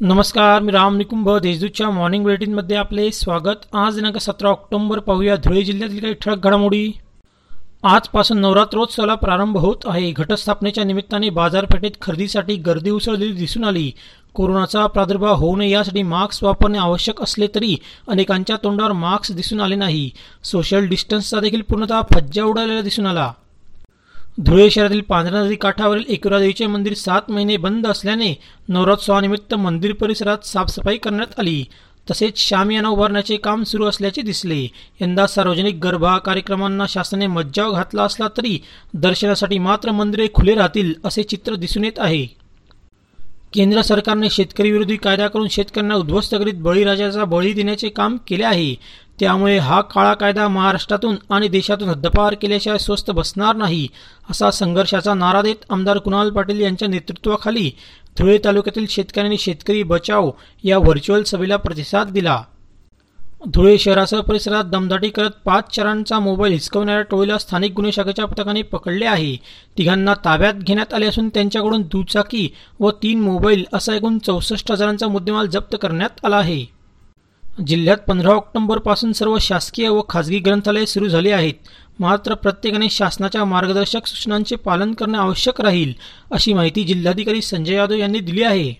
नमस्कार मी राम निकुंभ देशदूतच्या मॉर्निंग बुलेटिनमध्ये आपले स्वागत. आज दिनांक सतरा ऑक्टोंबर पाहूया धुळे जिल्ह्यातील काही ठळक घडामोडी. आजपासून नवरात्रोत्सवाला प्रारंभ होत आहे. घटस्थापनेच्या निमित्ताने बाजारपेठेत खरेदीसाठी गर्दी उसळलेली दिसून आली. कोरोनाचा प्रादुर्भाव होऊ नये यासाठी मास्क वापरणे आवश्यक असले तरी अनेकांच्या तोंडावर मास्क दिसून आले नाही. सोशल डिस्टन्सचा देखील पूर्णतः फज्जा उडालेला दिसून आला. धुळे शहरातील पांढरा नदी काठावरील एकविरादेवीचे मंदिर सात महिने बंद असल्याने नवरोत्सवानिमित्त मंदिर परिसरात साफसफाई करण्यात आली. तसेच शामियाना उभारण्याचे काम सुरू असल्याचे दिसले. यंदा सार्वजनिक गरबा कार्यक्रमांना शासनाने मज्जाव घातला असला तरी दर्शनासाठी मात्र मंदिरे खुले राहतील असे चित्र दिसून येत आहे. केंद्र सरकारने शेतकरी विरोधी कायदा करून शेतकऱ्यांना उद्ध्वस्त करीत बळीराजाचा बळी देण्याचे काम केले आहे. त्यामुळे हा काळा कायदा महाराष्ट्रातून आणि देशातून हद्दपार केल्याशिवाय स्वस्त बसणार नाही असा संघर्षाचा नारा देत आमदार कुणाल पाटील यांच्या नेतृत्वाखाली धुळे तालुक्यातील शेतकऱ्यांनी शेतकरी बचाव या व्हर्च्युअल सभेला प्रतिसाद दिला. धुळे शहरासह परिसरात दमदाटी करत पाच चरांचा मोबाईल हिसकवणाऱ्या टोळीला स्थानिक गुन्हे शाखेच्या पथकाने पकडले आहे. तिघांना ताब्यात घेण्यात आले असून त्यांच्याकडून दुचाकी व तीन मोबाईल असा एकूण चौसष्ट हजारांचा मुद्देमाल जप्त करण्यात आला आहे. जिल्ह्यात पंधरा ऑक्टोंबरपासून सर्व शासकीय व खाजगी ग्रंथालये सुरू झाली आहेत. मात्र प्रत्येकाने शासनाच्या मार्गदर्शक सूचनांचे पालन करणे आवश्यक राहील अशी माहिती जिल्हाधिकारी संजय यादव यांनी दिली आहे.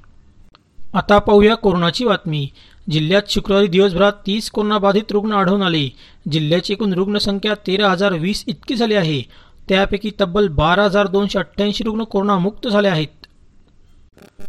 आता पाहूया कोरोनाची बातमी. जिल्ह्यात शुक्रवारी दिवसभरात तीस कोरोनाबाधित रुग्ण आढळून आले. जिल्ह्याची एकूण रुग्णसंख्या तेरा हजार वीस इतकी झाली आहे. त्यापैकी तब्बल बारा हजार दोनशे अठ्ठ्याऐंशी रुग्ण कोरोनामुक्त झाले आहेत.